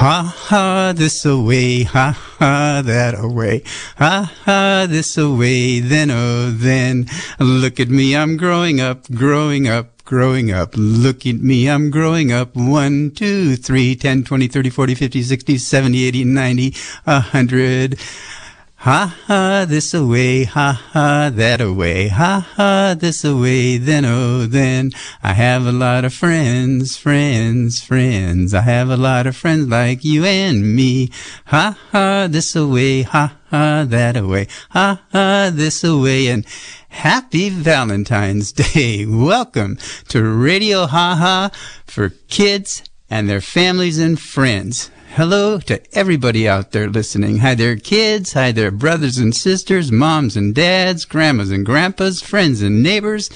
Ha ha, this away, ha ha, that away, ha ha, this away, then oh then. Look at me, I'm growing up, growing up, growing up. Look at me, I'm growing up. 1, 2, 3, 10, 20, 30, 40, 50, 60, 70, 80, 90, 100. Ha ha, this away, ha ha, that away, ha ha, this away, then oh, then. I have a lot of friends, friends, friends. I have a lot of friends like you and me. Ha ha, this away, ha ha, that away, ha ha, this away, and happy Valentine's Day. Welcome to Radio Ha Ha for kids and their families and friends hello to everybody out there listening. Hi there, kids. Hi there, brothers and sisters, moms and dads, grandmas and grandpas, friends and neighbors.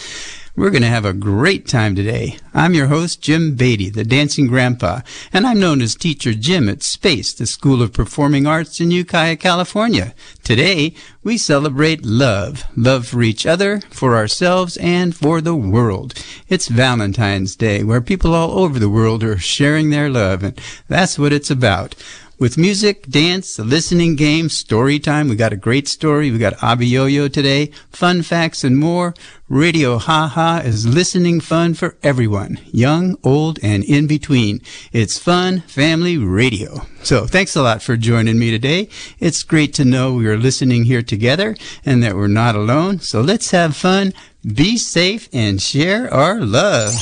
We're going to have a great time today. I'm your host, Jim Beatty, the Dancing Grandpa, and I'm known as Teacher Jim at SPACE, the School of Performing Arts in Ukiah, California. Today, we celebrate love. Love for each other, for ourselves, and for the world. It's Valentine's Day, where people all over the world are sharing their love, and that's what it's about with music, dance, a listening game, story time. We got a great story. We got Abiyoyo today, fun facts and more. Radio Ha Ha is listening fun for everyone, young, old, and in between. It's fun family radio. So thanks a lot for joining me today. It's great to know we are listening here together and that we're not alone. So let's have fun, be safe, and share our love.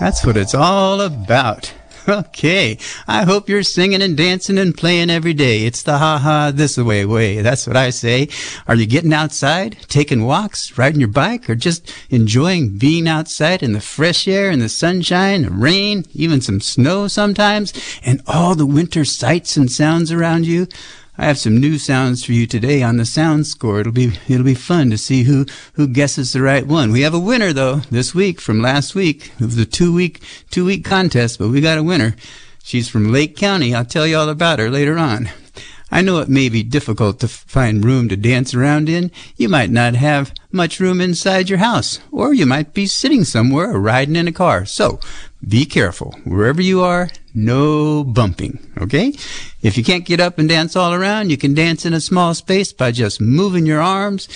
That's what it's all about. Okay. I hope you're singing and dancing and playing every day. It's the ha ha this way way. That's what I say. Are you getting outside, taking walks, riding your bike, or just enjoying being outside in the fresh air and the sunshine, the rain, even some snow sometimes, and all the winter sights and sounds around you? I have some new sounds for you today on the sound score. It'll be it'll be fun to see who who guesses the right one. We have a winner though this week from last week. Was a two week two week contest, but we got a winner. She's from Lake County. I'll tell you all about her later on. I know it may be difficult to find room to dance around in. You might not have much room inside your house, or you might be sitting somewhere or riding in a car. So be careful. Wherever you are, no bumping, okay? If you can't get up and dance all around, you can dance in a small space by just moving your arms,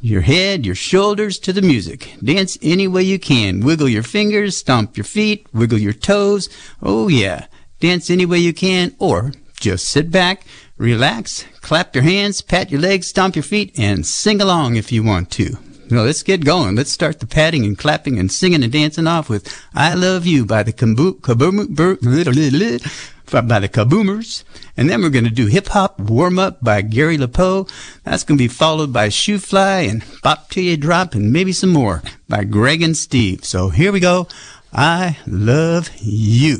your head, your shoulders to the music. Dance any way you can. Wiggle your fingers, stomp your feet, wiggle your toes. Oh yeah. Dance any way you can, or just sit back, relax, clap your hands, pat your legs, stomp your feet, and sing along if you want to. Now let's get going. Let's start the patting and clapping and singing and dancing off with "I Love You" by the by the Kaboomers, and then we're going to do "Hip Hop Warm Up" by Gary Lapow. That's going to be followed by "Shoo Fly" and "Bop Till You Drop" and maybe some more by Greg and Steve. So here we go. I love you.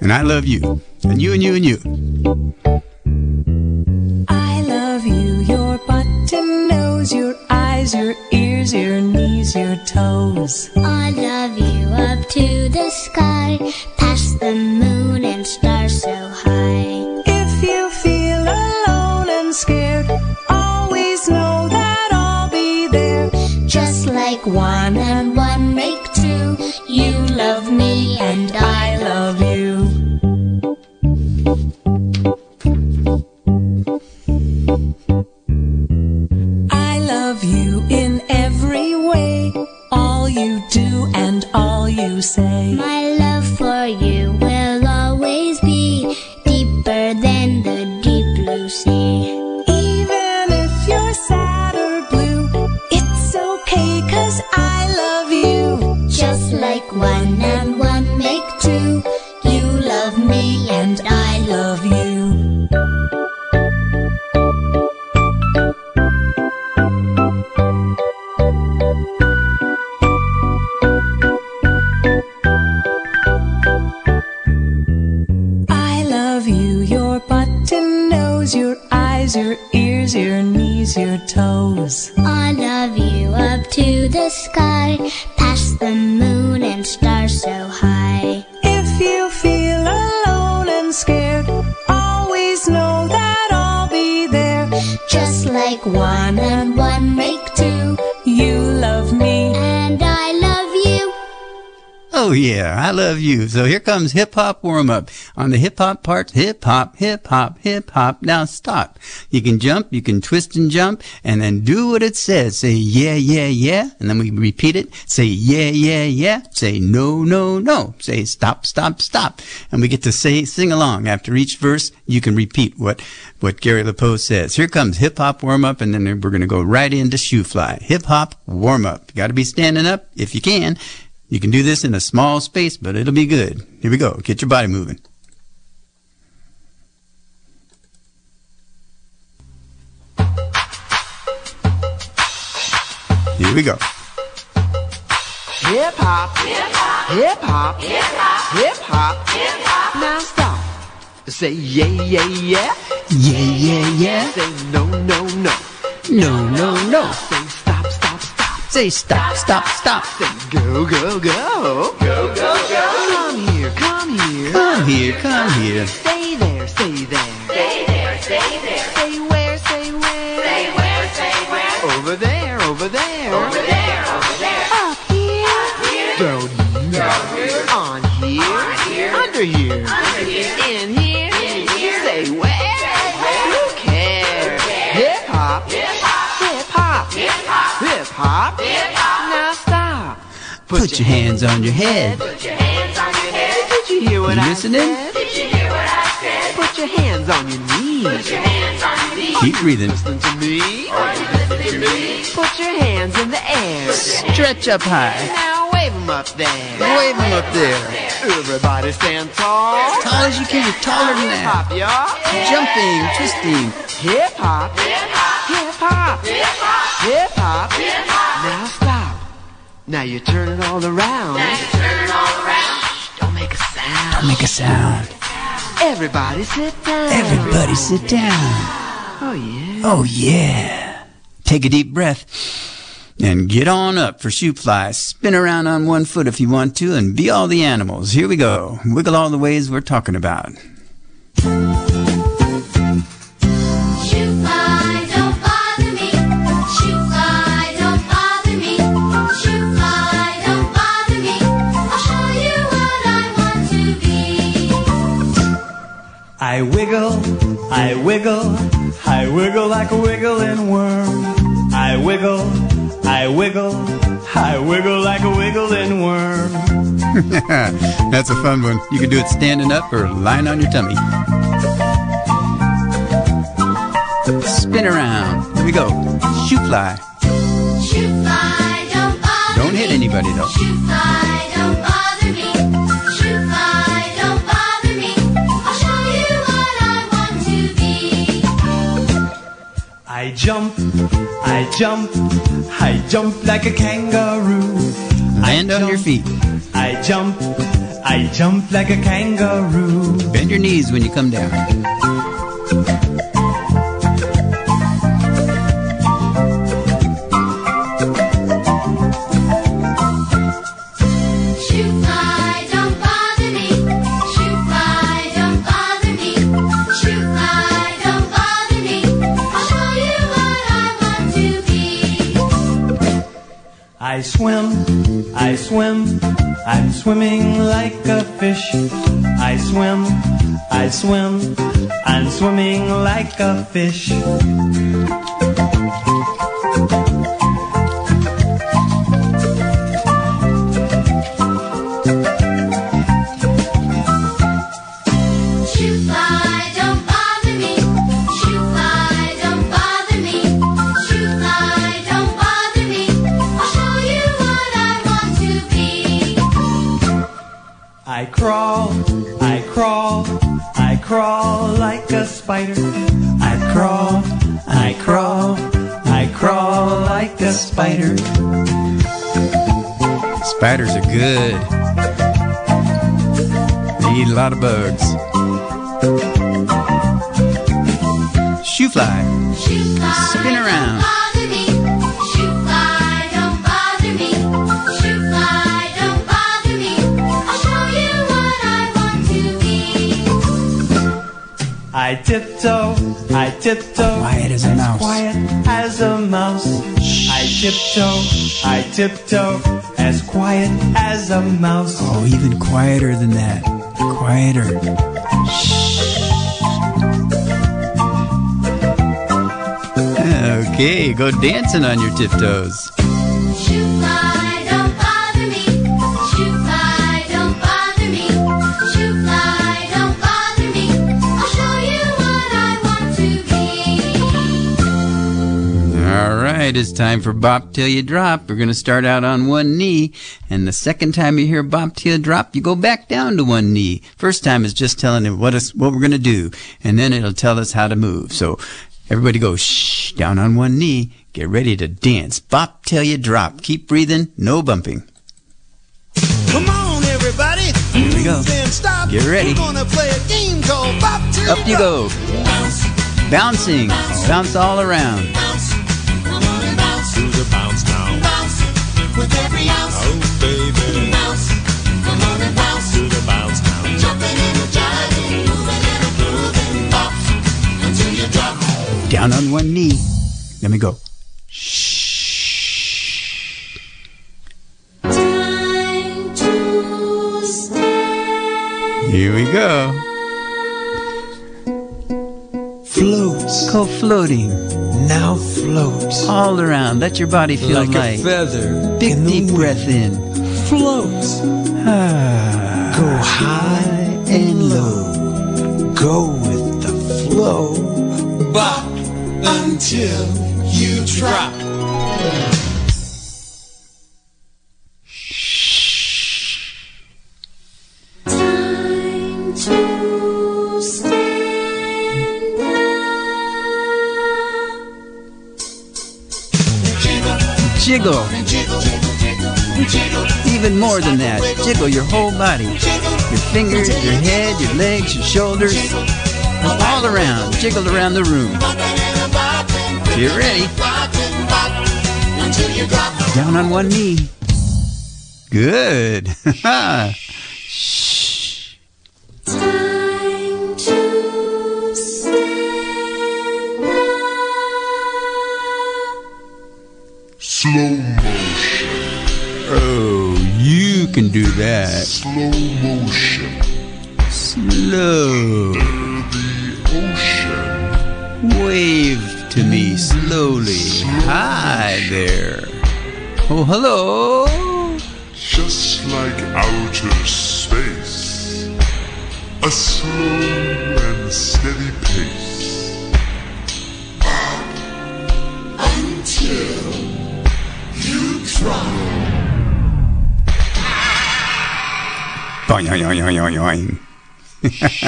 And I love you. And you and you and you. You, your button nose, your eyes, your ears, your knees, your toes. I love you up to the sky, past the moon and stars so high. So here comes hip hop warm up. On the hip hop part, hip hop, hip hop, hip hop. Now stop. You can jump, you can twist and jump, and then do what it says. Say yeah, yeah, yeah, and then we repeat it. Say yeah, yeah, yeah. Say no, no, no. Say stop, stop, stop. And we get to say sing along. After each verse, you can repeat what what Gary LePose says. Here comes hip hop warm up, and then we're going to go right into shoo fly. Hip hop warm up. You got to be standing up if you can. You can do this in a small space, but it'll be good. Here we go. Get your body moving. Here we go. Hip hop, hip hop, hip hop, hip hop, hip hop. Now stop. Say yeah, yeah, yeah. Yeah, yeah, yeah. Say no, no, no. No, no, no. Say. Say stop, stop, stop. Say go, go, go. Go, go, go. Come here, come here. Come here, come here. Stay there, stay there. Put your hands on your head. Put your hands on your head. Did you hear what You I listening? said? Did you hear what I said? Put your hands on your knees. Put your hands on your knees. Keep breathing. Listen to me. Are you listening to me? Put your hands in the air. Stretch up high. Now wave them up there. Wave them up there. Everybody stand tall. As tall as you can. You're taller than Hip that. hop, y'all. Jumping, twisting. Hip hop. Hip hop. Hip hop. Hip hop. Hip hop. Now you turn it all around. Now you turn it all around. Don't make a sound. Make a sound. Everybody sit down. Everybody sit down. Oh yeah. Oh yeah. Take a deep breath. And get on up for shoo fly. Spin around on one foot if you want to and be all the animals. Here we go. Wiggle all the ways we're talking about. I wiggle, I wiggle like a wiggling worm. I wiggle, I wiggle, I wiggle like a wiggling worm. That's a fun one. You can do it standing up or lying on your tummy. Spin around. Here we go. Shoo fly. Shoot fly, don't bother Don't hit me. anybody though. Shoot fly, jump, I jump, I jump like a kangaroo. Land on your feet. I jump, I jump like a kangaroo. Bend your knees when you come down. I swim, I swim, I'm swimming like a fish. I swim, I swim, I'm swimming like a fish. I crawl, I crawl, I crawl like a spider. I crawl, I crawl, I crawl like a spider. Spiders are good. They eat a lot of bugs. Shoo fly. Shoot fly, Spin around. I tiptoe, I tiptoe. Quiet as a mouse. Quiet as a mouse. I tiptoe, I tiptoe, as quiet as a mouse. Oh, even quieter than that. Quieter. Shh. Okay, go dancing on your tiptoes. Right, it's time for Bop Till You Drop. We're going to start out on one knee, and the second time you hear Bop Till You Drop, you go back down to one knee. First time is just telling it what, is, what we're going to do, and then it'll tell us how to move. So everybody go shh, down on one knee. Get ready to dance. Bop Till You Drop. Keep breathing, no bumping. Come on, everybody. Here we go. Move and stop. Get ready. We're gonna play a game called Bop Till Up you go. Bouncing. Bounce all around. Do the bounce now. With every ounce, Oh, baby. bounce. Come on and bounce. Do the bounce now. Jumping and jiving, moving and grooving. Bop until you drop. Down on one knee. Let me go. Time to stand. Here we go. Floats, Go floating now floats. all around. Let your body feel like light. a feather Big deep wind. breath in. Floats, Ah. go high and low. Go with the flow. Bop until you drop. Jiggle. Even more than that. Jiggle your whole body. Your fingers, your head, your legs, your shoulders. All around. Jiggle around the room. Get ready. Down on one knee. Good. Shh. Time to stand Slow motion, you can do that. slow motion, Slow. the ocean, Wave to me slowly. Hi there. Oh, hello. just like outer space. A slow and steady pace. Until you drop. Boing, yoing, yoing, yoing, yoing.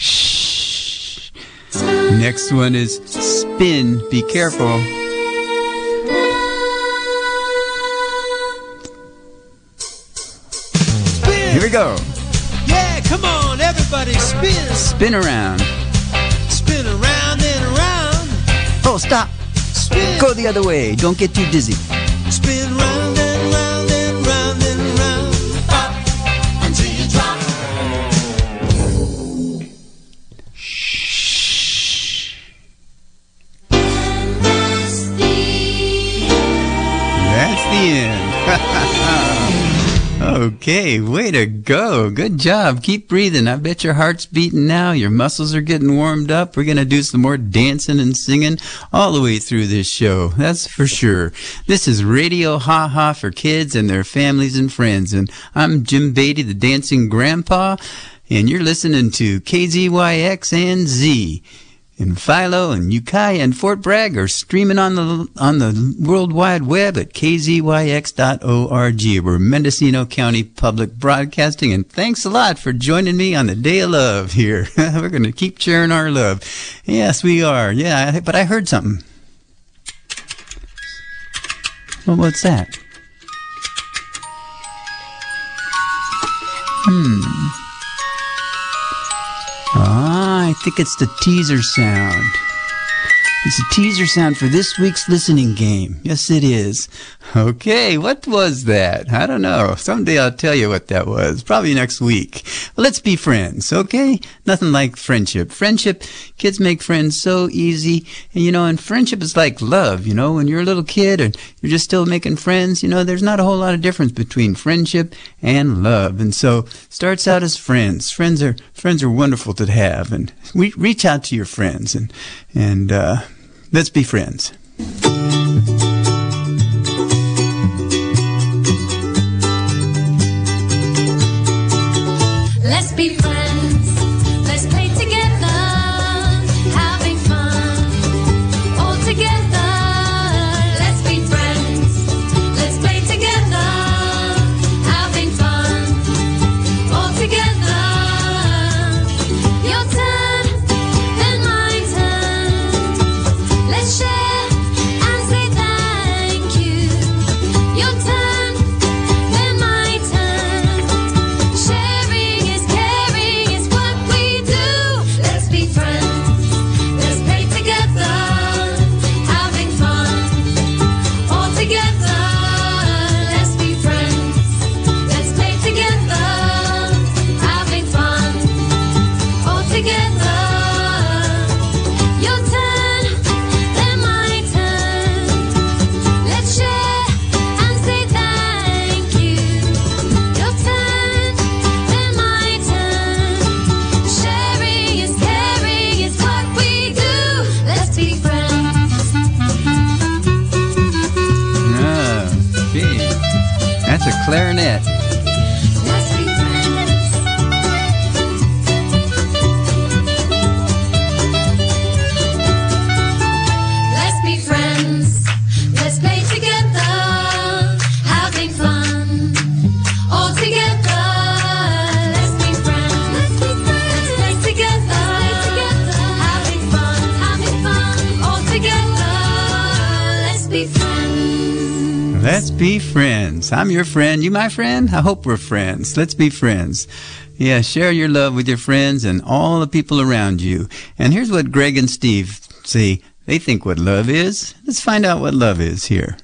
Shh. Next one is spin. Be careful. Spin. Here we go. Yeah, come on, everybody, spin. Spin around. Spin around and around. Oh, stop. Spin. Go the other way. Don't get too dizzy. Spin round okay, way to go. Good job. Keep breathing. I bet your heart's beating now. Your muscles are getting warmed up. We're going to do some more dancing and singing all the way through this show. That's for sure. This is Radio Ha Ha for kids and their families and friends. And I'm Jim Beatty, the dancing grandpa. And you're listening to KZYX and Z. And Philo and Ukiah and Fort Bragg are streaming on the on the World Wide Web at kzyx.org. We're Mendocino County Public Broadcasting, and thanks a lot for joining me on the Day of Love here. We're going to keep sharing our love. Yes, we are. Yeah, but I heard something. Well, what's that? Hmm. Ah, I think it's the teaser sound. It's a teaser sound for this week's listening game. Yes, it is. Okay, what was that? I don't know. Someday I'll tell you what that was. Probably next week. Let's be friends, okay? Nothing like friendship. Friendship, kids make friends so easy. And you know, and friendship is like love, you know, when you're a little kid and you're just still making friends, you know, there's not a whole lot of difference between friendship and love. And so, starts out as friends. Friends are, friends are wonderful to have. And we reach out to your friends and, and, uh, let's be friends. Be friends. I'm your friend. You my friend? I hope we're friends. Let's be friends. Yeah, share your love with your friends and all the people around you. And here's what Greg and Steve say. They think what love is. Let's find out what love is here.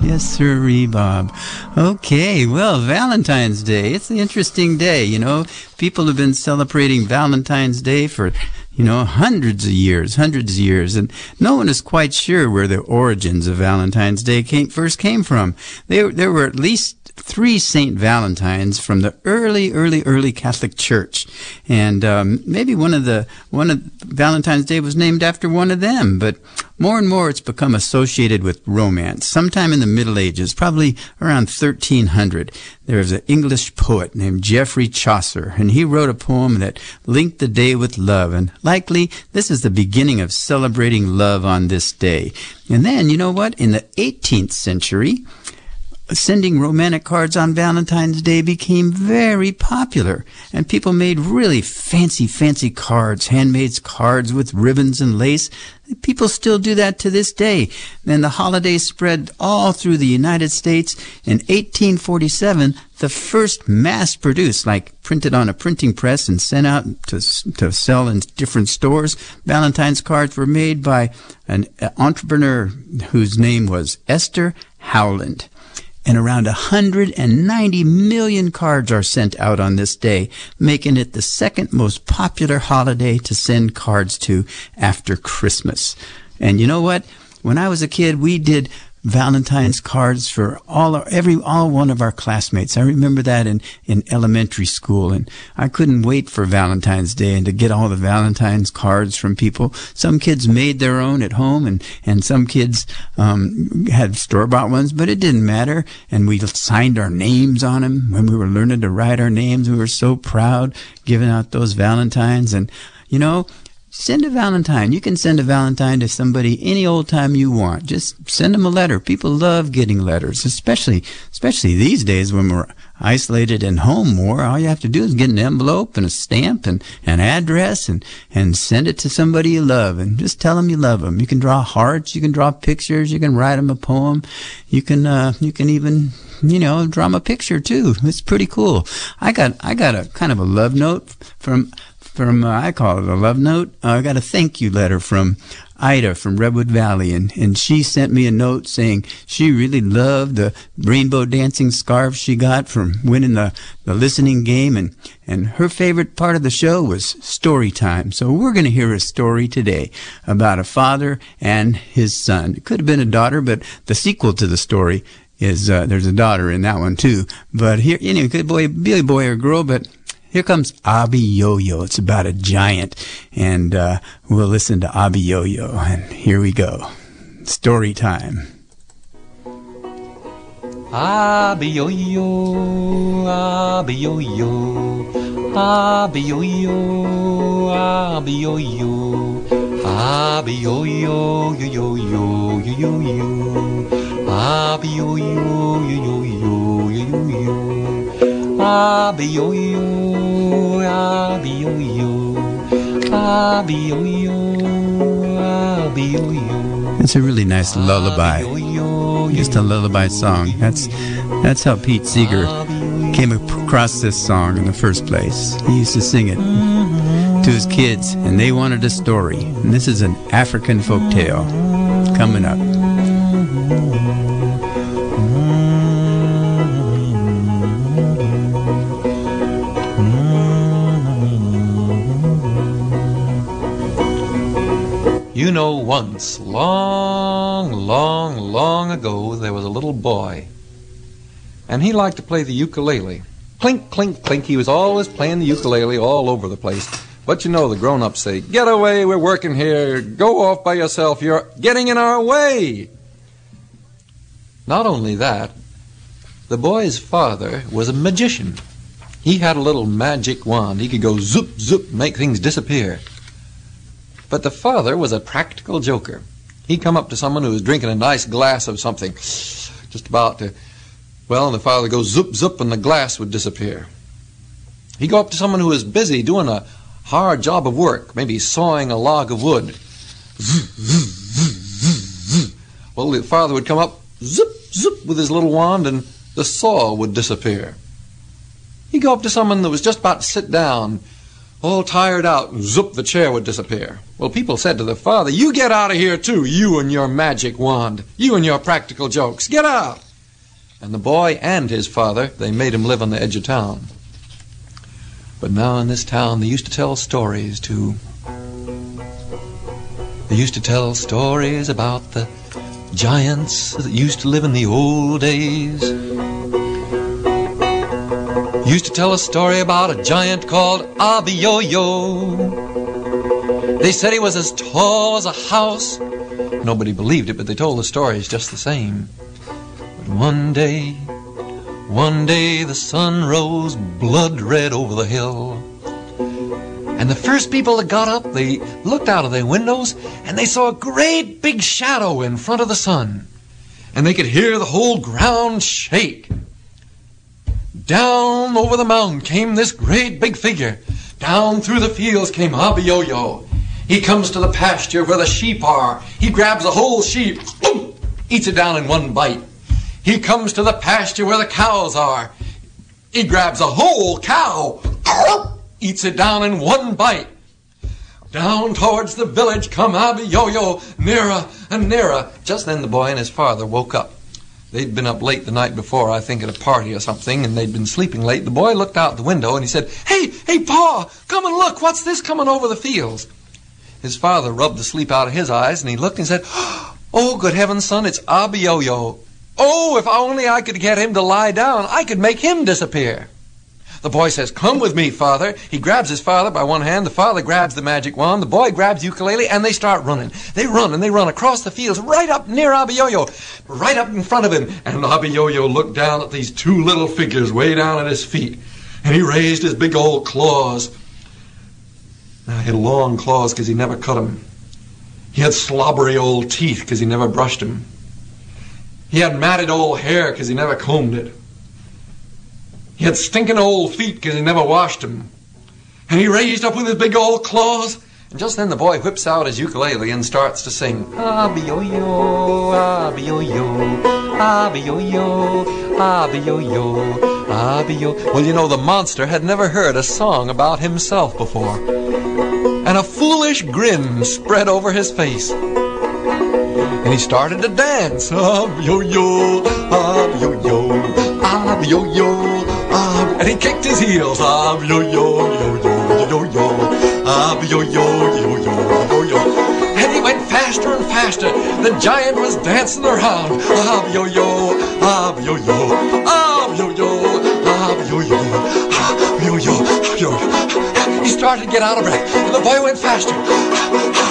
Yes, sir, Bob. Okay, well, Valentine's Day. It's an interesting day, you know. People have been celebrating Valentine's Day for, you know, hundreds of years, hundreds of years, and no one is quite sure where the origins of Valentine's Day came, first came from. There, there were at least three Saint Valentines from the early, early, early Catholic Church, and um, maybe one of the one of Valentine's Day was named after one of them. But more and more, it's become associated with romance. Sometime in the Middle Ages, probably around 1300, there was an English poet named Geoffrey Chaucer, and he wrote a poem that linked the day with love. And likely, this is the beginning of celebrating love on this day. And then, you know what? In the 18th century, sending romantic cards on Valentine's Day became very popular, and people made really fancy, fancy cards, handmade cards with ribbons and lace. People still do that to this day. And the holiday spread all through the United States. In 1847, the first mass-produced, like printed on a printing press and sent out to to sell in different stores, Valentine's cards were made by an uh, entrepreneur whose name was Esther Howland and around 190 million cards are sent out on this day, making it the second most popular holiday to send cards to after Christmas. And you know what? When I was a kid, we did Valentine's cards for all our, every all one of our classmates. I remember that in in elementary school, and I couldn't wait for Valentine's Day and to get all the Valentine's cards from people. Some kids made their own at home, and and some kids um, had store bought ones, but it didn't matter. And we signed our names on them when we were learning to write our names. We were so proud giving out those Valentines, and you know, Send a Valentine. You can send a Valentine to somebody any old time you want. Just send them a letter. People love getting letters, especially especially these days when we're isolated and home more. All you have to do is get an envelope and a stamp and an address and and send it to somebody you love and just tell them you love them. You can draw hearts. You can draw pictures. You can write them a poem. You can uh, you can even you know draw 'em a picture too. It's pretty cool. I got I got a kind of a love note from from uh, I call it a love note. Uh, I got a thank you letter from Ida from Redwood Valley, and and she sent me a note saying she really loved the rainbow dancing scarf she got from winning the the listening game, and and her favorite part of the show was story time. So we're going to hear a story today about a father and his son. It could have been a daughter, but the sequel to the story is uh, there's a daughter in that one too. But here, it could boy, be a boy or girl, but here comes Abiyoyo. It's about a giant, and uh, we'll listen to Abiyoyo. And here we go. Story time. Abi-yo-yo, abi-yo-yo, abi-yo-yo, abi-yo-yo, abi-yo-yo, yo-yo-yo, yo-yo-yo, abi-yo-yo, yo-yo-yo, yo-yo-yo, abi-yo-yo, abi-yo-yo, abi-yo-yo, abi-yo-yo. It's a really nice lullaby. Just a lullaby song. That's that's how Pete Seeger came across this song in the first place. He used to sing it to his kids, and they wanted a story. And this is an African folk tale coming up. Once, long, long, long ago, there was a little boy. And he liked to play the ukulele. Clink, clink, clink. He was always playing the ukulele all over the place. But you know, the grown ups say, Get away, we're working here. Go off by yourself, you're getting in our way. Not only that, The boy's father was a magician. He had a little magic wand. He could go zoop, zoop, make things disappear. But the father was a practical joker. He'd come up to someone who was drinking a nice glass of something, just about to, well, and the father would go zoop, zoop, and the glass would disappear. He'd go up to someone who was busy doing a hard job of work, maybe sawing a log of wood. Well, the father would come up, zip, zip, with his little wand, and the saw would disappear. He'd go up to someone that was just about to sit down, all tired out, and zoop, the chair would disappear. Well, people said to the father, You get out of here too, you and your magic wand, you and your practical jokes, get out! And the boy and his father, they made him live on the edge of town. But now in this town, they used to tell stories too. They used to tell stories about the giants that used to live in the old days. Used to tell a story about a giant called Abiyoyo. They said he was as tall as a house. Nobody believed it, but they told the stories just the same. But one day, one day the sun rose blood red over the hill. And the first people that got up, they looked out of their windows and they saw a great big shadow in front of the sun. And they could hear the whole ground shake. Down over the mountain came this great big figure. Down through the fields came Abiyoyo. He comes to the pasture where the sheep are. He grabs a whole sheep, boom, eats it down in one bite. He comes to the pasture where the cows are. He grabs a whole cow, eats it down in one bite. Down towards the village come Abiyoyo, nearer and nearer. Just then the boy and his father woke up. They'd been up late the night before, I think at a party or something, and they'd been sleeping late. The boy looked out the window and he said, Hey, hey, Pa, come and look. What's this coming over the fields? His father rubbed the sleep out of his eyes and he looked and said, Oh, good heavens, son, it's Abiyoyo. Oh, if only I could get him to lie down, I could make him disappear. The boy says, Come with me, father. He grabs his father by one hand. The father grabs the magic wand. The boy grabs ukulele, and they start running. They run and they run across the fields, right up near Abiyoyo, right up in front of him. And Abiyoyo looked down at these two little figures way down at his feet. And he raised his big old claws. Now, he had long claws because he never cut them. He had slobbery old teeth because he never brushed them. He had matted old hair because he never combed it. He had stinking old feet because he never washed them. And he raised up with his big old claws. And just then the boy whips out his ukulele and starts to sing. Abiyoyo, abiyoyo, abiyoyo, abiyoyo, abiyo. Well, you know, the monster had never heard a song about himself before. And a foolish grin spread over his face. And he started to dance. Abiyoyo, abiyoyo, abiyoyo, ab- And he kicked his heels. Abiyoyo, yo, yo, yo, yo, abiyoyo, yo, yo, yo, yo. Yo yo yo. And he went faster and faster. The giant was dancing around. Abiyoyo, abiyoyo, abiyoyo, abiyoyo, abiyoyo, abiyoyo. He started to get out of breath. And the boy went faster.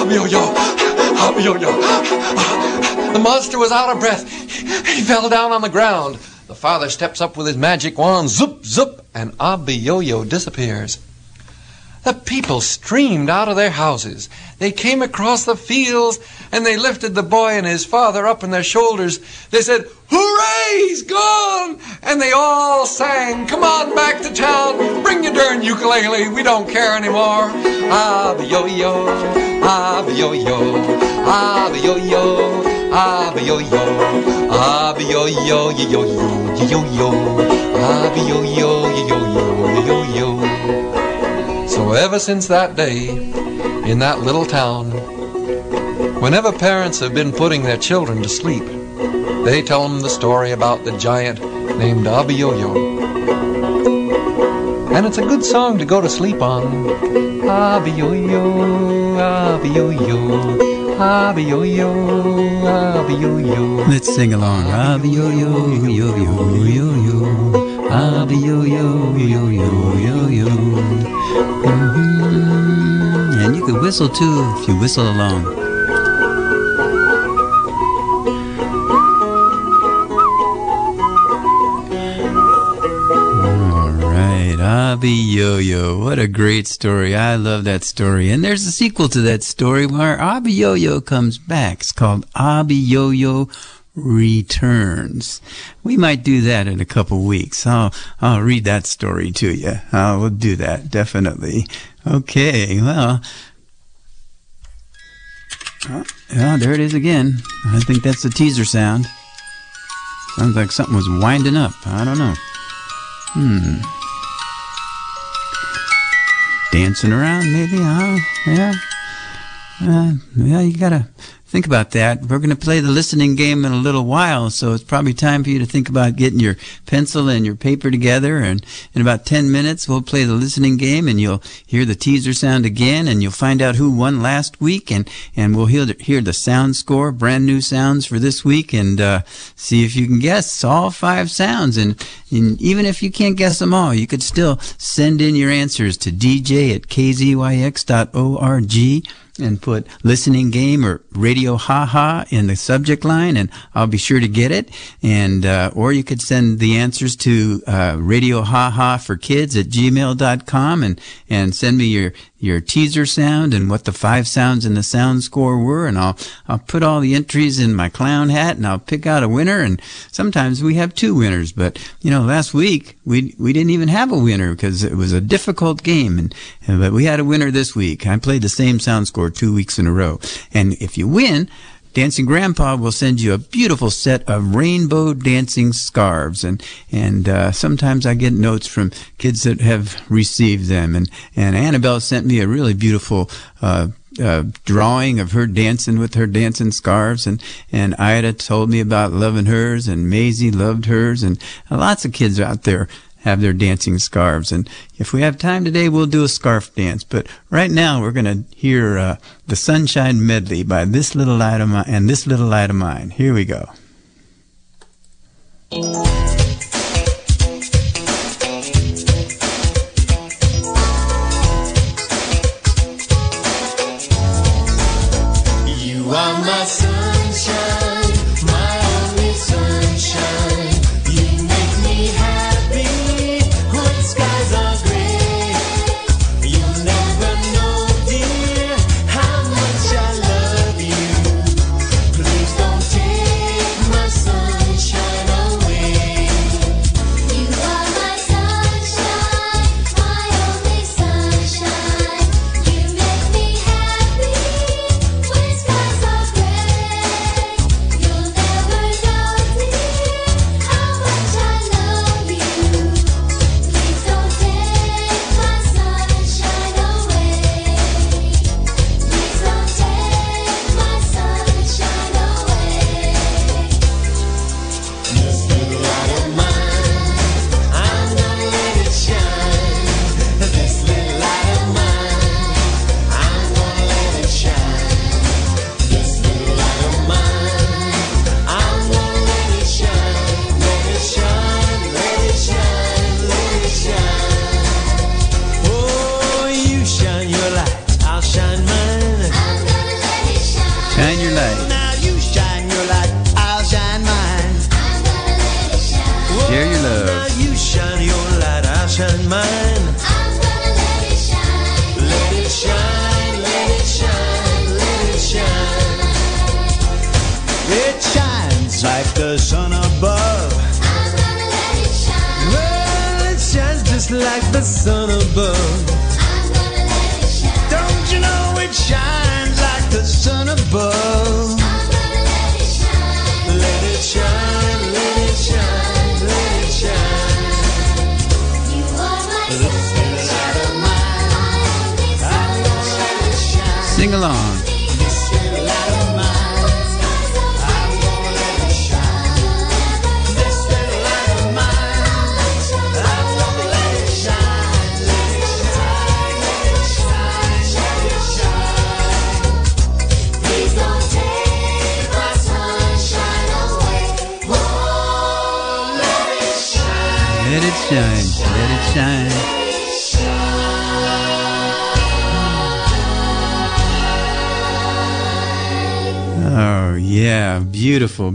Abiyoyo, abiyoyo. The monster was out of breath. He fell down on the ground. The father steps up with his magic wand, zoop, zoop, and Abiyoyo disappears. The people streamed out of their houses. They came across the fields and they lifted the boy and his father up on their shoulders. They said, Hooray, he's gone! And they all sang, Come on back to town, bring your darn ukulele, we don't care anymore. Abiyoyo, abiyoyo, abiyoyo, abiyoyo, abiyoyo, yo yo yo, yo yo, abiyoyo, yo yo, yo yo. So ever since that day, in that little town, whenever parents have been putting their children to sleep, they tell them the story about the giant named Abiyoyo. And it's a good song to go to sleep on. Abiyoyo, Abiyoyo, Abiyoyo, Abiyoyo. Let's sing along. Abby-yo, yo, yo, yo, yo, yo. Abby-yo, yo, yo, yo, yo, yo. Mhm. And you can whistle too if you whistle along. Abiyoyo. What a great story. I love that story. And there's a sequel to that story where Abiyoyo comes back. It's called Abiyoyo Returns. We might do that in a couple weeks. I'll, I'll read that story to you. I will do that, definitely. Okay, well. Oh, yeah, there it is again. I think that's the teaser sound. Sounds like something was winding up. I don't know. Hmm. Dancing around, maybe, huh? Yeah. Uh, yeah, you gotta think about that. We're gonna play the listening game in a little while, so it's probably time for you to think about getting your pencil and your paper together. And in about 10 minutes, we'll play the listening game, and you'll hear the teaser sound again, and you'll find out who won last week, and, and we'll hear the, hear the sound score, brand new sounds for this week, and uh, see if you can guess all five sounds. And, and even if you can't guess them all, you could still send in your answers to dj at kzyx.org and put listening game or radio haha in the subject line and I'll be sure to get it. And, uh, or you could send the answers to, uh, radio haha for kids at gmail.com and, and send me your, your teaser sound and what the five sounds in the sound score were and I'll I'll put all the entries in my clown hat and I'll pick out a winner. And sometimes we have two winners but you know last week we we didn't even have a winner because it was a difficult game. And, and but we had a winner this week. I played the same sound score two weeks in a row. And if you win Dancing Grandpa will send you a beautiful set of rainbow dancing scarves, and and uh, sometimes I get notes from kids that have received them. And and Annabelle sent me a really beautiful. Uh, uh, drawing of her dancing with her dancing scarves, and and Ida told me about loving hers, and Maisie loved hers, and lots of kids out there have their dancing scarves. And if we have time today, we'll do a scarf dance. But right now, we're going to hear uh, the Sunshine Medley by This Little Light of Mine and This Little Light of Mine. Here we go.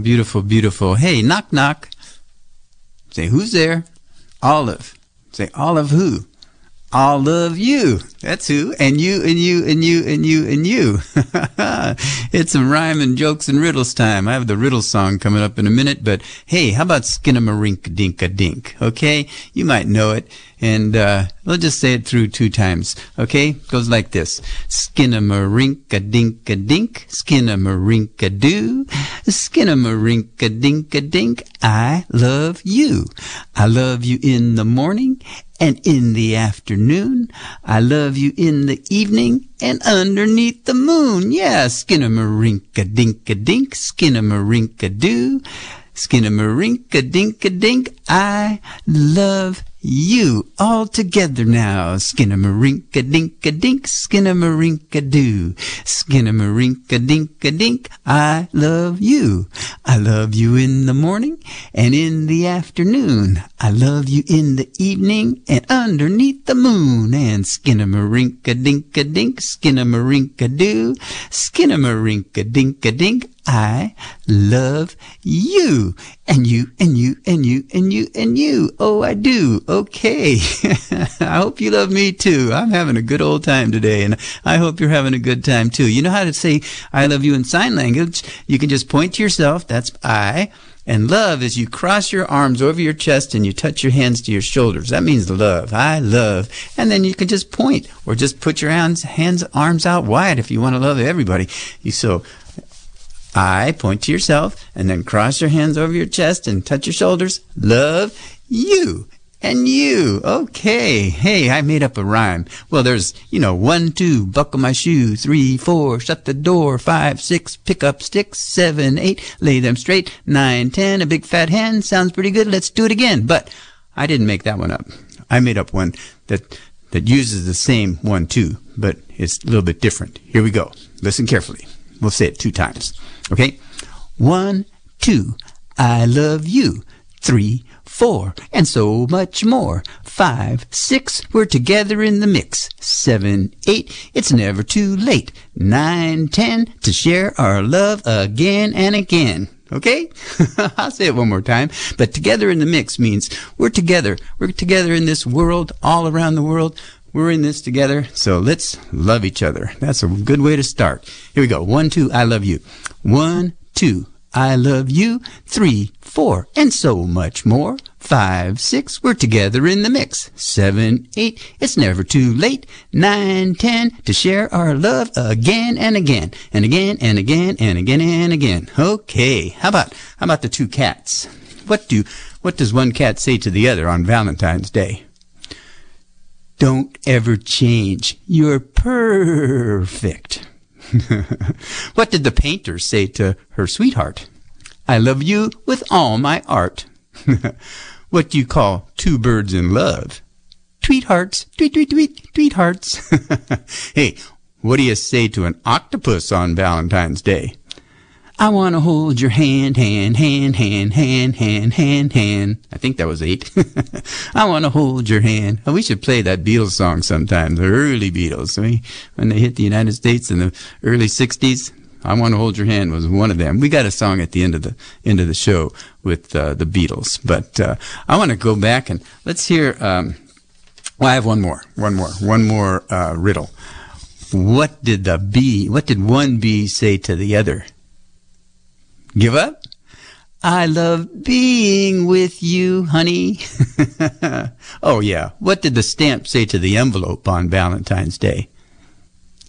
Beautiful, beautiful. Hey, knock, knock. Say, who's there? Olive. Say, Olive who? I'll love you. That's who. And you, and you, and you, and you, and you. it's some rhyme and jokes and riddles time. I have the riddle song coming up in a minute, but hey, how about skinnamarink dink a dink? Okay? You might know it. And, uh, we'll just say it through two times. Okay? Goes like this. Skinnamarink a dink a dink. Skinnamarink a doo. Skinnamarink a dink a dink. I love you. I love you in the morning and in the afternoon. I love you in the evening and underneath the moon. Yeah, skinnamarink dink a dink, skinnamarink a doo. Skinnamarink a dink a dink. I love you all together now. Skinnamarink a dink a dink, skinnamarink a doo. Skinnamarink a dink a dink. I love you. I love you in the morning and in the afternoon. I love you in the evening and underneath the moon. And skinnamarink a rink a marinka do skin a marinka dinka dink I love you. And you, and you, and you, and you, and you. Oh, I do. Okay. I hope you love me too. I'm having a good old time today, and I hope you're having a good time too. You know how to say I love you in sign language? You can just point to yourself. That's I. And love is you cross your arms over your chest and you touch your hands to your shoulders. That means love. I love. And then you can just point or just put your hands, hands, arms out wide if you want to love everybody. You so I point to yourself and then cross your hands over your chest and touch your shoulders. Love you and you. Okay. Hey, I made up a rhyme. Well, there's, you know, one, two, buckle my shoe, three, four, shut the door, five, six, pick up sticks, seven, eight, lay them straight, nine, ten, a big fat hen. Sounds pretty good. Let's do it again. But I didn't make that one up. I made up one that, that uses the same one, two, but it's a little bit different. Here we go. Listen carefully. We'll say it two times. Okay? One, two, I love you. Three, four, and so much more. Five, six, we're together in the mix. Seven, eight, it's never too late. Nine, ten, to share our love again and again. Okay? I'll say it one more time. But together in the mix means we're together. We're together in this world, all around the world. We're in this together, so let's love each other. That's a good way to start. Here we go. One, two, I love you. One, two, I love you. Three, four, and so much more. Five, six, we're together in the mix. Seven, eight, it's never too late. Nine, ten, to share our love again and again, and again and again and again and again. Okay, how about how about the two cats? What do what does one cat say to the other on Valentine's Day? Don't ever change. You're perfect. what did the painter say to her sweetheart? I love you with all my art. what do you call two birds in love? Tweet hearts, tweet, tweet, tweet, tweet hearts. hey, what do you say to an octopus on Valentine's Day? I want to hold your hand, hand, hand, hand, hand, hand, hand, hand. I think that was eight. I want to hold your hand. Oh, we should play that Beatles song sometime, the early Beatles. I mean, when they hit the United States in the early 60s, I want to hold your hand was one of them. We got a song at the end of the end of the show with uh, the Beatles, but uh, I want to go back and let's hear. Um, well, I have one more, one more, one more uh, riddle. What did the bee? What did one bee say to the other? Give up? I love being with you, honey. oh, yeah. What did the stamp say to the envelope on Valentine's Day?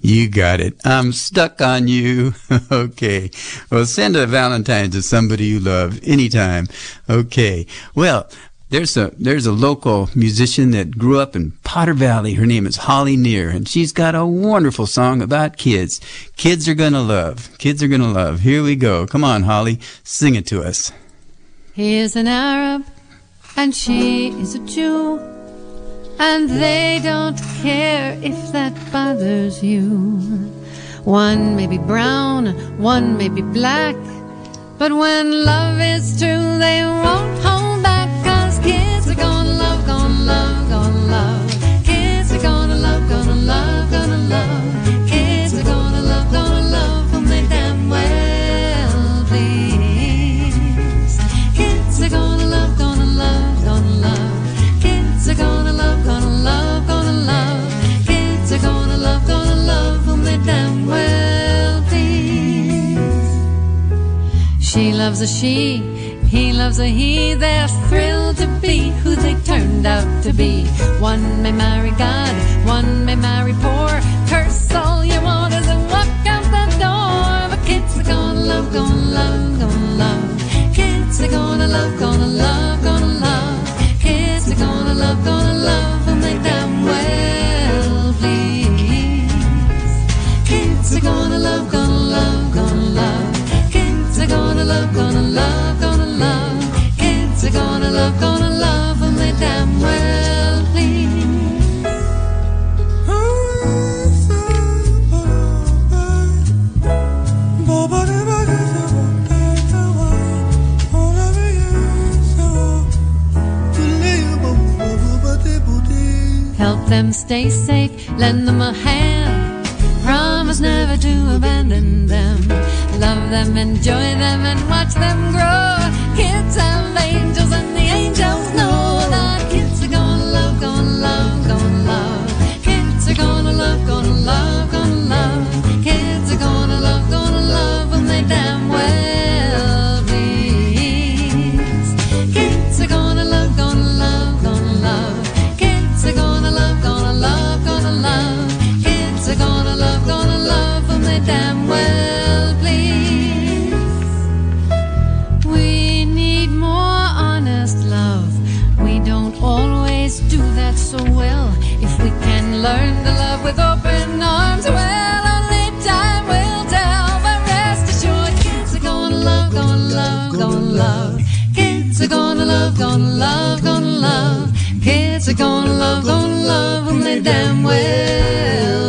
You got it. I'm stuck on you. okay. Well, send a Valentine to somebody you love anytime. Okay. Well, there's a there's a local musician that grew up in Potter Valley. Her name is Holly Near, and she's got a wonderful song about kids. Kids are gonna love. Kids are gonna love. Here we go. Come on, Holly, sing it to us. He's an Arab and she is a Jew. And they don't care if that bothers you. One may be brown, one may be black. But when love is true, they won't hold Kids are gonna love, gonna love, gonna love. Kids are gonna love, gonna love, gonna love. Kids are gonna love, gonna they damn well please. Kids are gonna love, gonna love, gonna love. Kids are gonna love, gonna love, gonna love. Kids are gonna love, gonna they damn well please. She loves a she he loves a he. They're thrilled to be who they turned out to be. One may marry God, one may marry poor. Curse all you want as they walk out the door. But kids are gonna love, gonna love, gonna love. Kids are gonna love, gonna love, gonna stay safe, lend them a hand. Promise never to abandon them. Love them, enjoy them, and watch them grow. Gonna love, gonna love, they damn well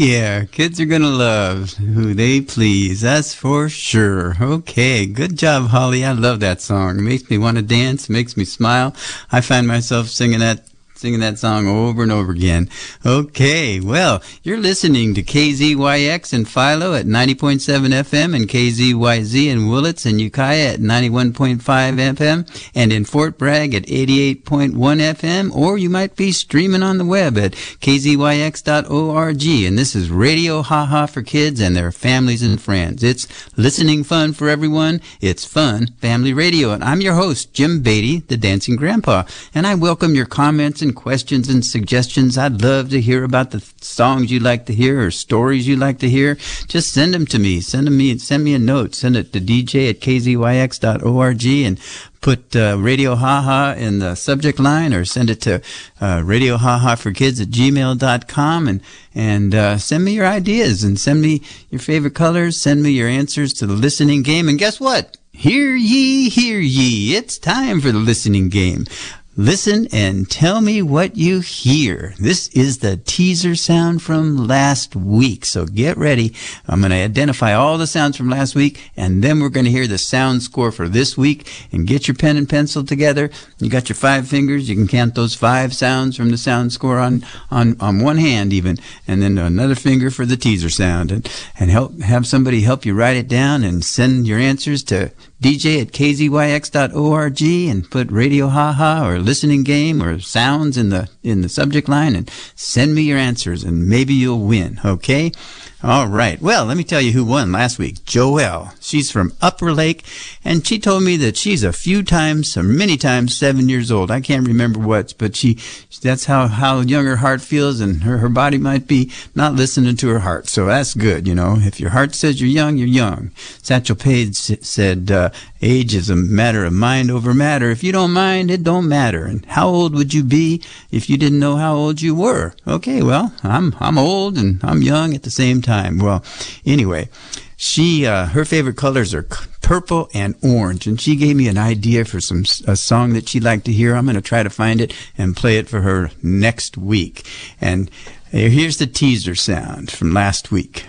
yeah. Kids are going to love who they please. That's for sure. Okay. Good job, Holly. I love that song. It makes me want to dance, makes me smile. I find myself singing that singing that song over and over again. Okay, well, you're listening to KZYX and Philo at 90.7 FM and KZYZ in Willits and Ukiah at 91.5 FM and in Fort Bragg at 88.1 FM, or you might be streaming on the web at kzyx.org. And this is Radio Ha Ha for kids and their families and friends. It's listening fun for everyone. It's fun family radio. And I'm your host, Jim Beatty, the Dancing Grandpa. And I welcome your comments and questions and suggestions. I'd love to hear about the songs you like to hear or stories you like to hear. Just send them to me. Send them me. Send me a note. Send it to DJ at kzyx.org and put uh, Radio Haha in the subject line or send it to uh, Radio Haha for Kids at gmail.com and, and uh, send me your ideas and send me your favorite colors. Send me your answers to the listening game. And guess what? Hear ye, hear ye. It's time for the listening game. Listen and tell me what you hear. This is the teaser sound from last week. So get ready. I'm going to identify all the sounds from last week and then we're going to hear the sound score for this week and get your pen and pencil together. You got your five fingers. You can count those five sounds from the sound score on, on, on one hand even and then another finger for the teaser sound and, and help, have somebody help you write it down and send your answers to DJ at kzyx.org and put Radio Haha or listening game or sounds in the in the subject line and send me your answers and maybe you'll win. Okay. All right. Well, let me tell you who won last week. Joelle. She's from Upper Lake, and she told me that she's a few times, or many times, seven years old. I can't remember what, but she, that's how, how young her heart feels, and her, her body might be not listening to her heart. So that's good, you know. If your heart says you're young, you're young. Satchel Paige said, uh, age is a matter of mind over matter. If you don't mind, it don't matter. And how old would you be if you didn't know how old you were? Okay, well, I'm, I'm old and I'm young at the same time. Well, anyway, she, uh, her favorite colors are purple and orange, and she gave me an idea for some a song that she'd like to hear. I'm going to try to find it and play it for her next week. And uh, here's the teaser sound from last week.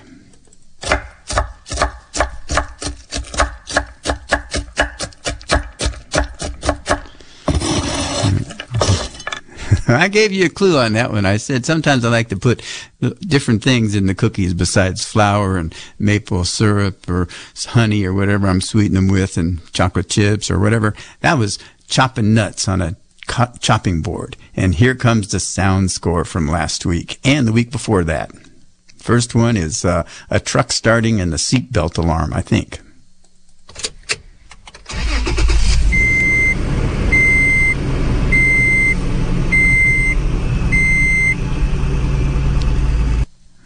I gave you a clue on that one. I said sometimes I like to put different things in the cookies besides flour and maple syrup or honey or whatever I'm sweetening them with and chocolate chips or whatever. That was chopping nuts on a co- chopping board. And here comes the sound score from last week and the week before that. First one is uh, a truck starting and the seatbelt alarm, I think.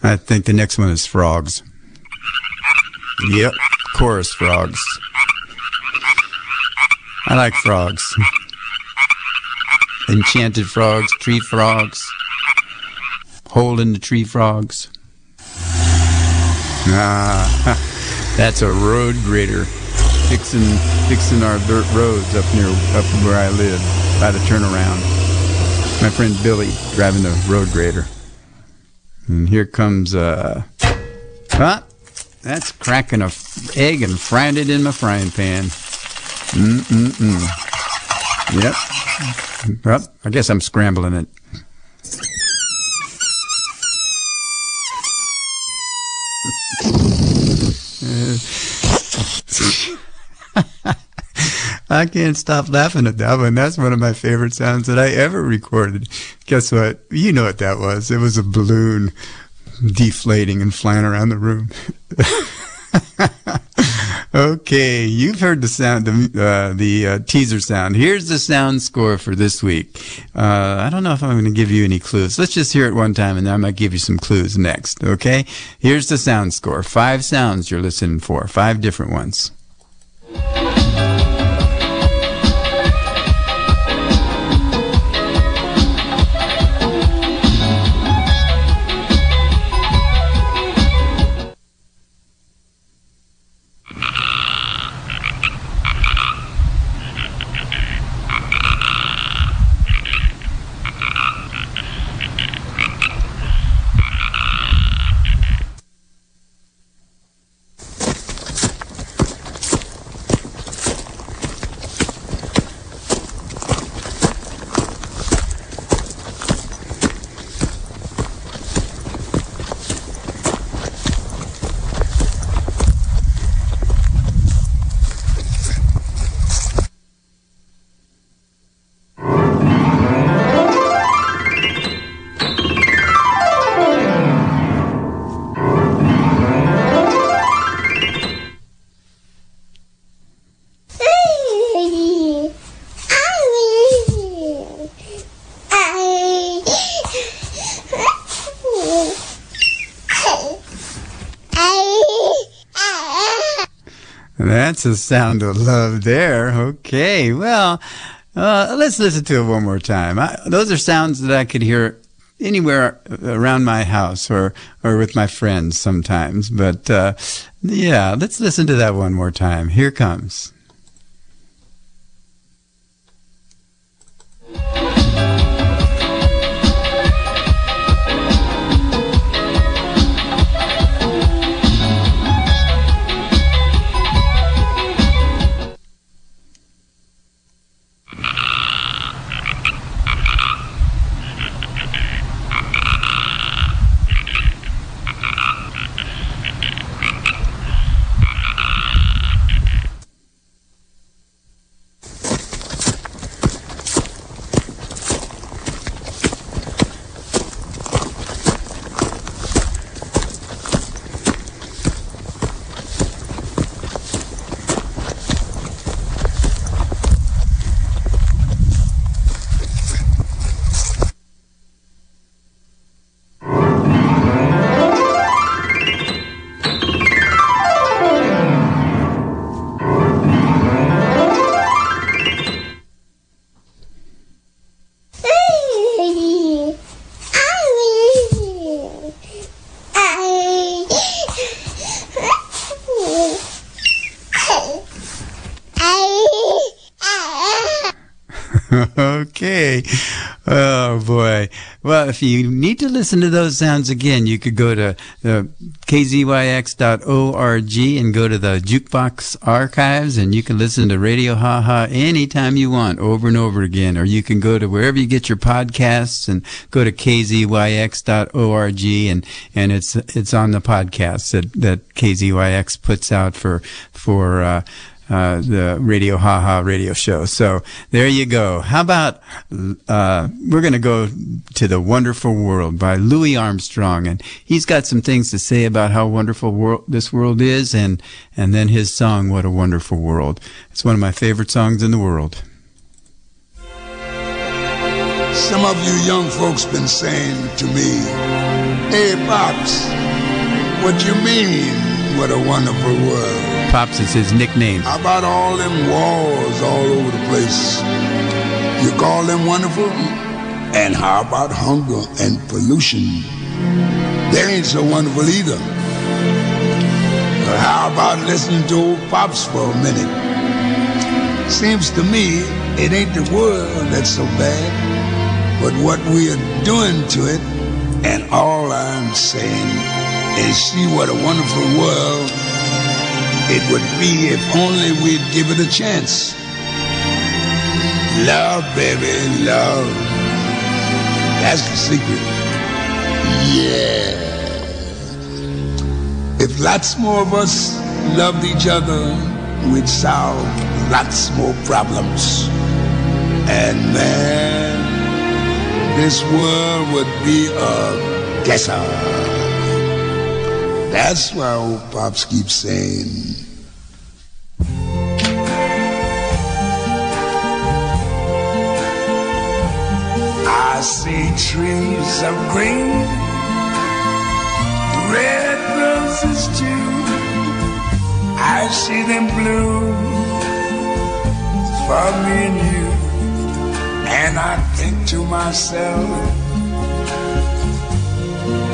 I think the next one is frogs. Yep, chorus frogs. I like frogs. Enchanted frogs, tree frogs, hole in the tree frogs. Ah, that's a road grader fixing fixing our dirt roads up near up where I live by the turnaround. My friend Billy driving the road grader. And here comes uh huh? That's cracking a f- egg and frying it in my frying pan. Mm mm mm. Yep. Well, I guess I'm scrambling it. I can't stop laughing at that one. That's one of my favorite sounds that I ever recorded. Guess what? You know what that was. It was a balloon deflating and flying around the room. okay, you've heard the sound, the, uh, the uh, teaser sound. Here's the sound score for this week. Uh, I don't know if I'm going to give you any clues. Let's just hear it one time and then I might give you some clues next, okay? Here's the sound score. Five sounds you're listening for, five different ones. That's a sound of love there. Okay, well, uh, let's listen to it one more time. I, those are sounds that I could hear anywhere around my house or or with my friends sometimes. But uh, yeah, let's listen to that one more time. Here comes. Listen to those sounds again, you could go to the kzyx.org and go to the jukebox archives, and you can listen to Radio Ha Ha anytime you want, over and over again. Or you can go to wherever you get your podcasts and go to kzyx.org, and and it's it's on the podcast that that KZYX puts out for for. Uh, uh, the Radio Ha Ha radio show. So there you go. How about uh, we're going to go to the Wonderful World by Louis Armstrong, and he's got some things to say about how wonderful world this world is, and and then his song "What a Wonderful World." It's one of my favorite songs in the world. Some of you young folks been saying to me, "Hey, pops, what you mean? What a wonderful world." Pops is his nickname. How about all them wars all over the place? You call them wonderful? And how about hunger and pollution? They ain't so wonderful either. But how about listening to old Pops for a minute? Seems to me it ain't the world that's so bad, but what we are doing to it. And all I'm saying is see what a wonderful world it would be if only we'd give it a chance. Love, baby, love. That's the secret. Yeah. If lots more of us loved each other, we'd solve lots more problems. And man, this world would be a guesser. That's why old Pops keeps saying, I see trees of green, red roses too. I see them bloom for me and you. And I think to myself,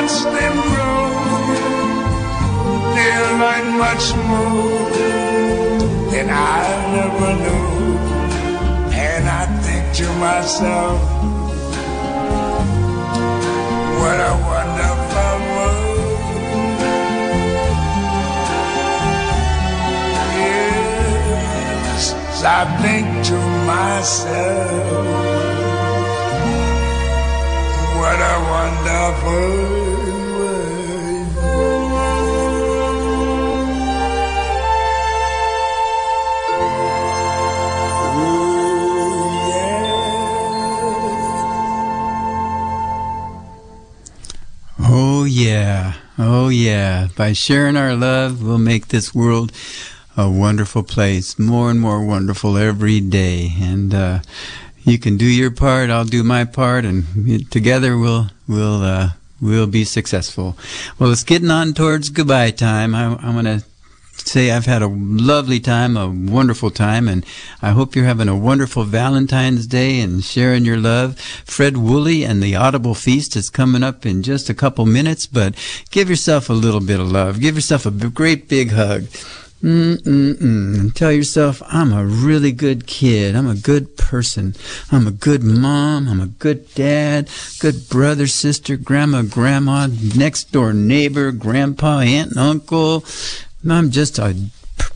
Watch them grow. They learn much more than I never knew. And I think to myself, what a wonderful world. Yes, I think to myself, what a wonderful yeah. By sharing our love, we'll make this world a wonderful place, more and more wonderful every day. And uh, you can do your part, I'll do my part, and together we'll we'll uh, we'll be successful. Well, it's getting on towards goodbye time. I, I'm gonna say I've had a lovely time, a wonderful time, and I hope you're having a wonderful Valentine's Day and sharing your love. Fred Woolley and the Audible Feast is coming up in just a couple minutes, but give yourself a little bit of love. Give yourself a great big hug. Mm-mm-mm. And tell yourself, I'm a really good kid. I'm a good person. I'm a good mom. I'm a good dad, good brother, sister, grandma, grandma, next door neighbor, grandpa, aunt, and uncle. I'm just a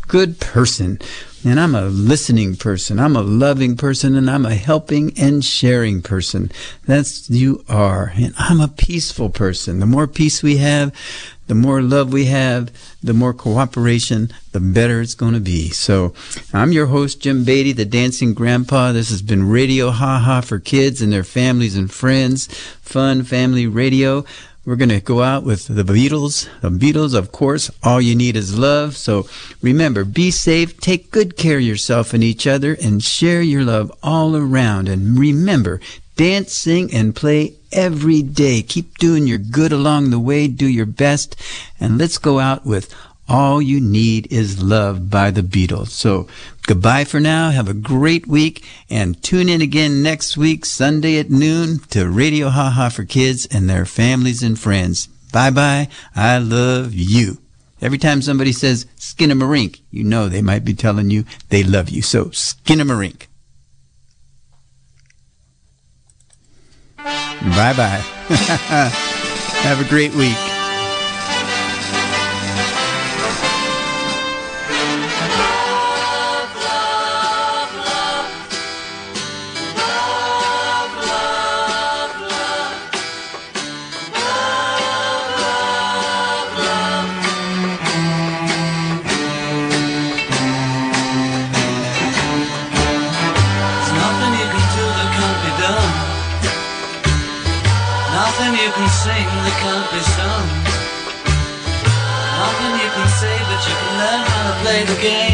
good person. And I'm a listening person. I'm a loving person and I'm a helping and sharing person. That's you are. And I'm a peaceful person. The more peace we have, the more love we have, the more cooperation, the better it's going to be. So I'm your host, Jim Beatty, the dancing grandpa. This has been Radio Ha Ha for kids and their families and friends. Fun family radio. We're going to go out with the Beatles. The Beatles, of course, all you need is love. So remember, be safe, take good care of yourself and each other, and share your love all around. And remember, dance, sing, and play every day. Keep doing your good along the way. Do your best. And let's go out with All You Need Is Love by the Beatles. So goodbye for now. Have a great week and tune in again next week, Sunday at noon to Radio Ha Ha for kids and their families and friends. Bye bye. I love you. Every time somebody says skin a skinamarink, you know they might be telling you they love you. So skin a skinamarink. Bye bye. Have a great week. To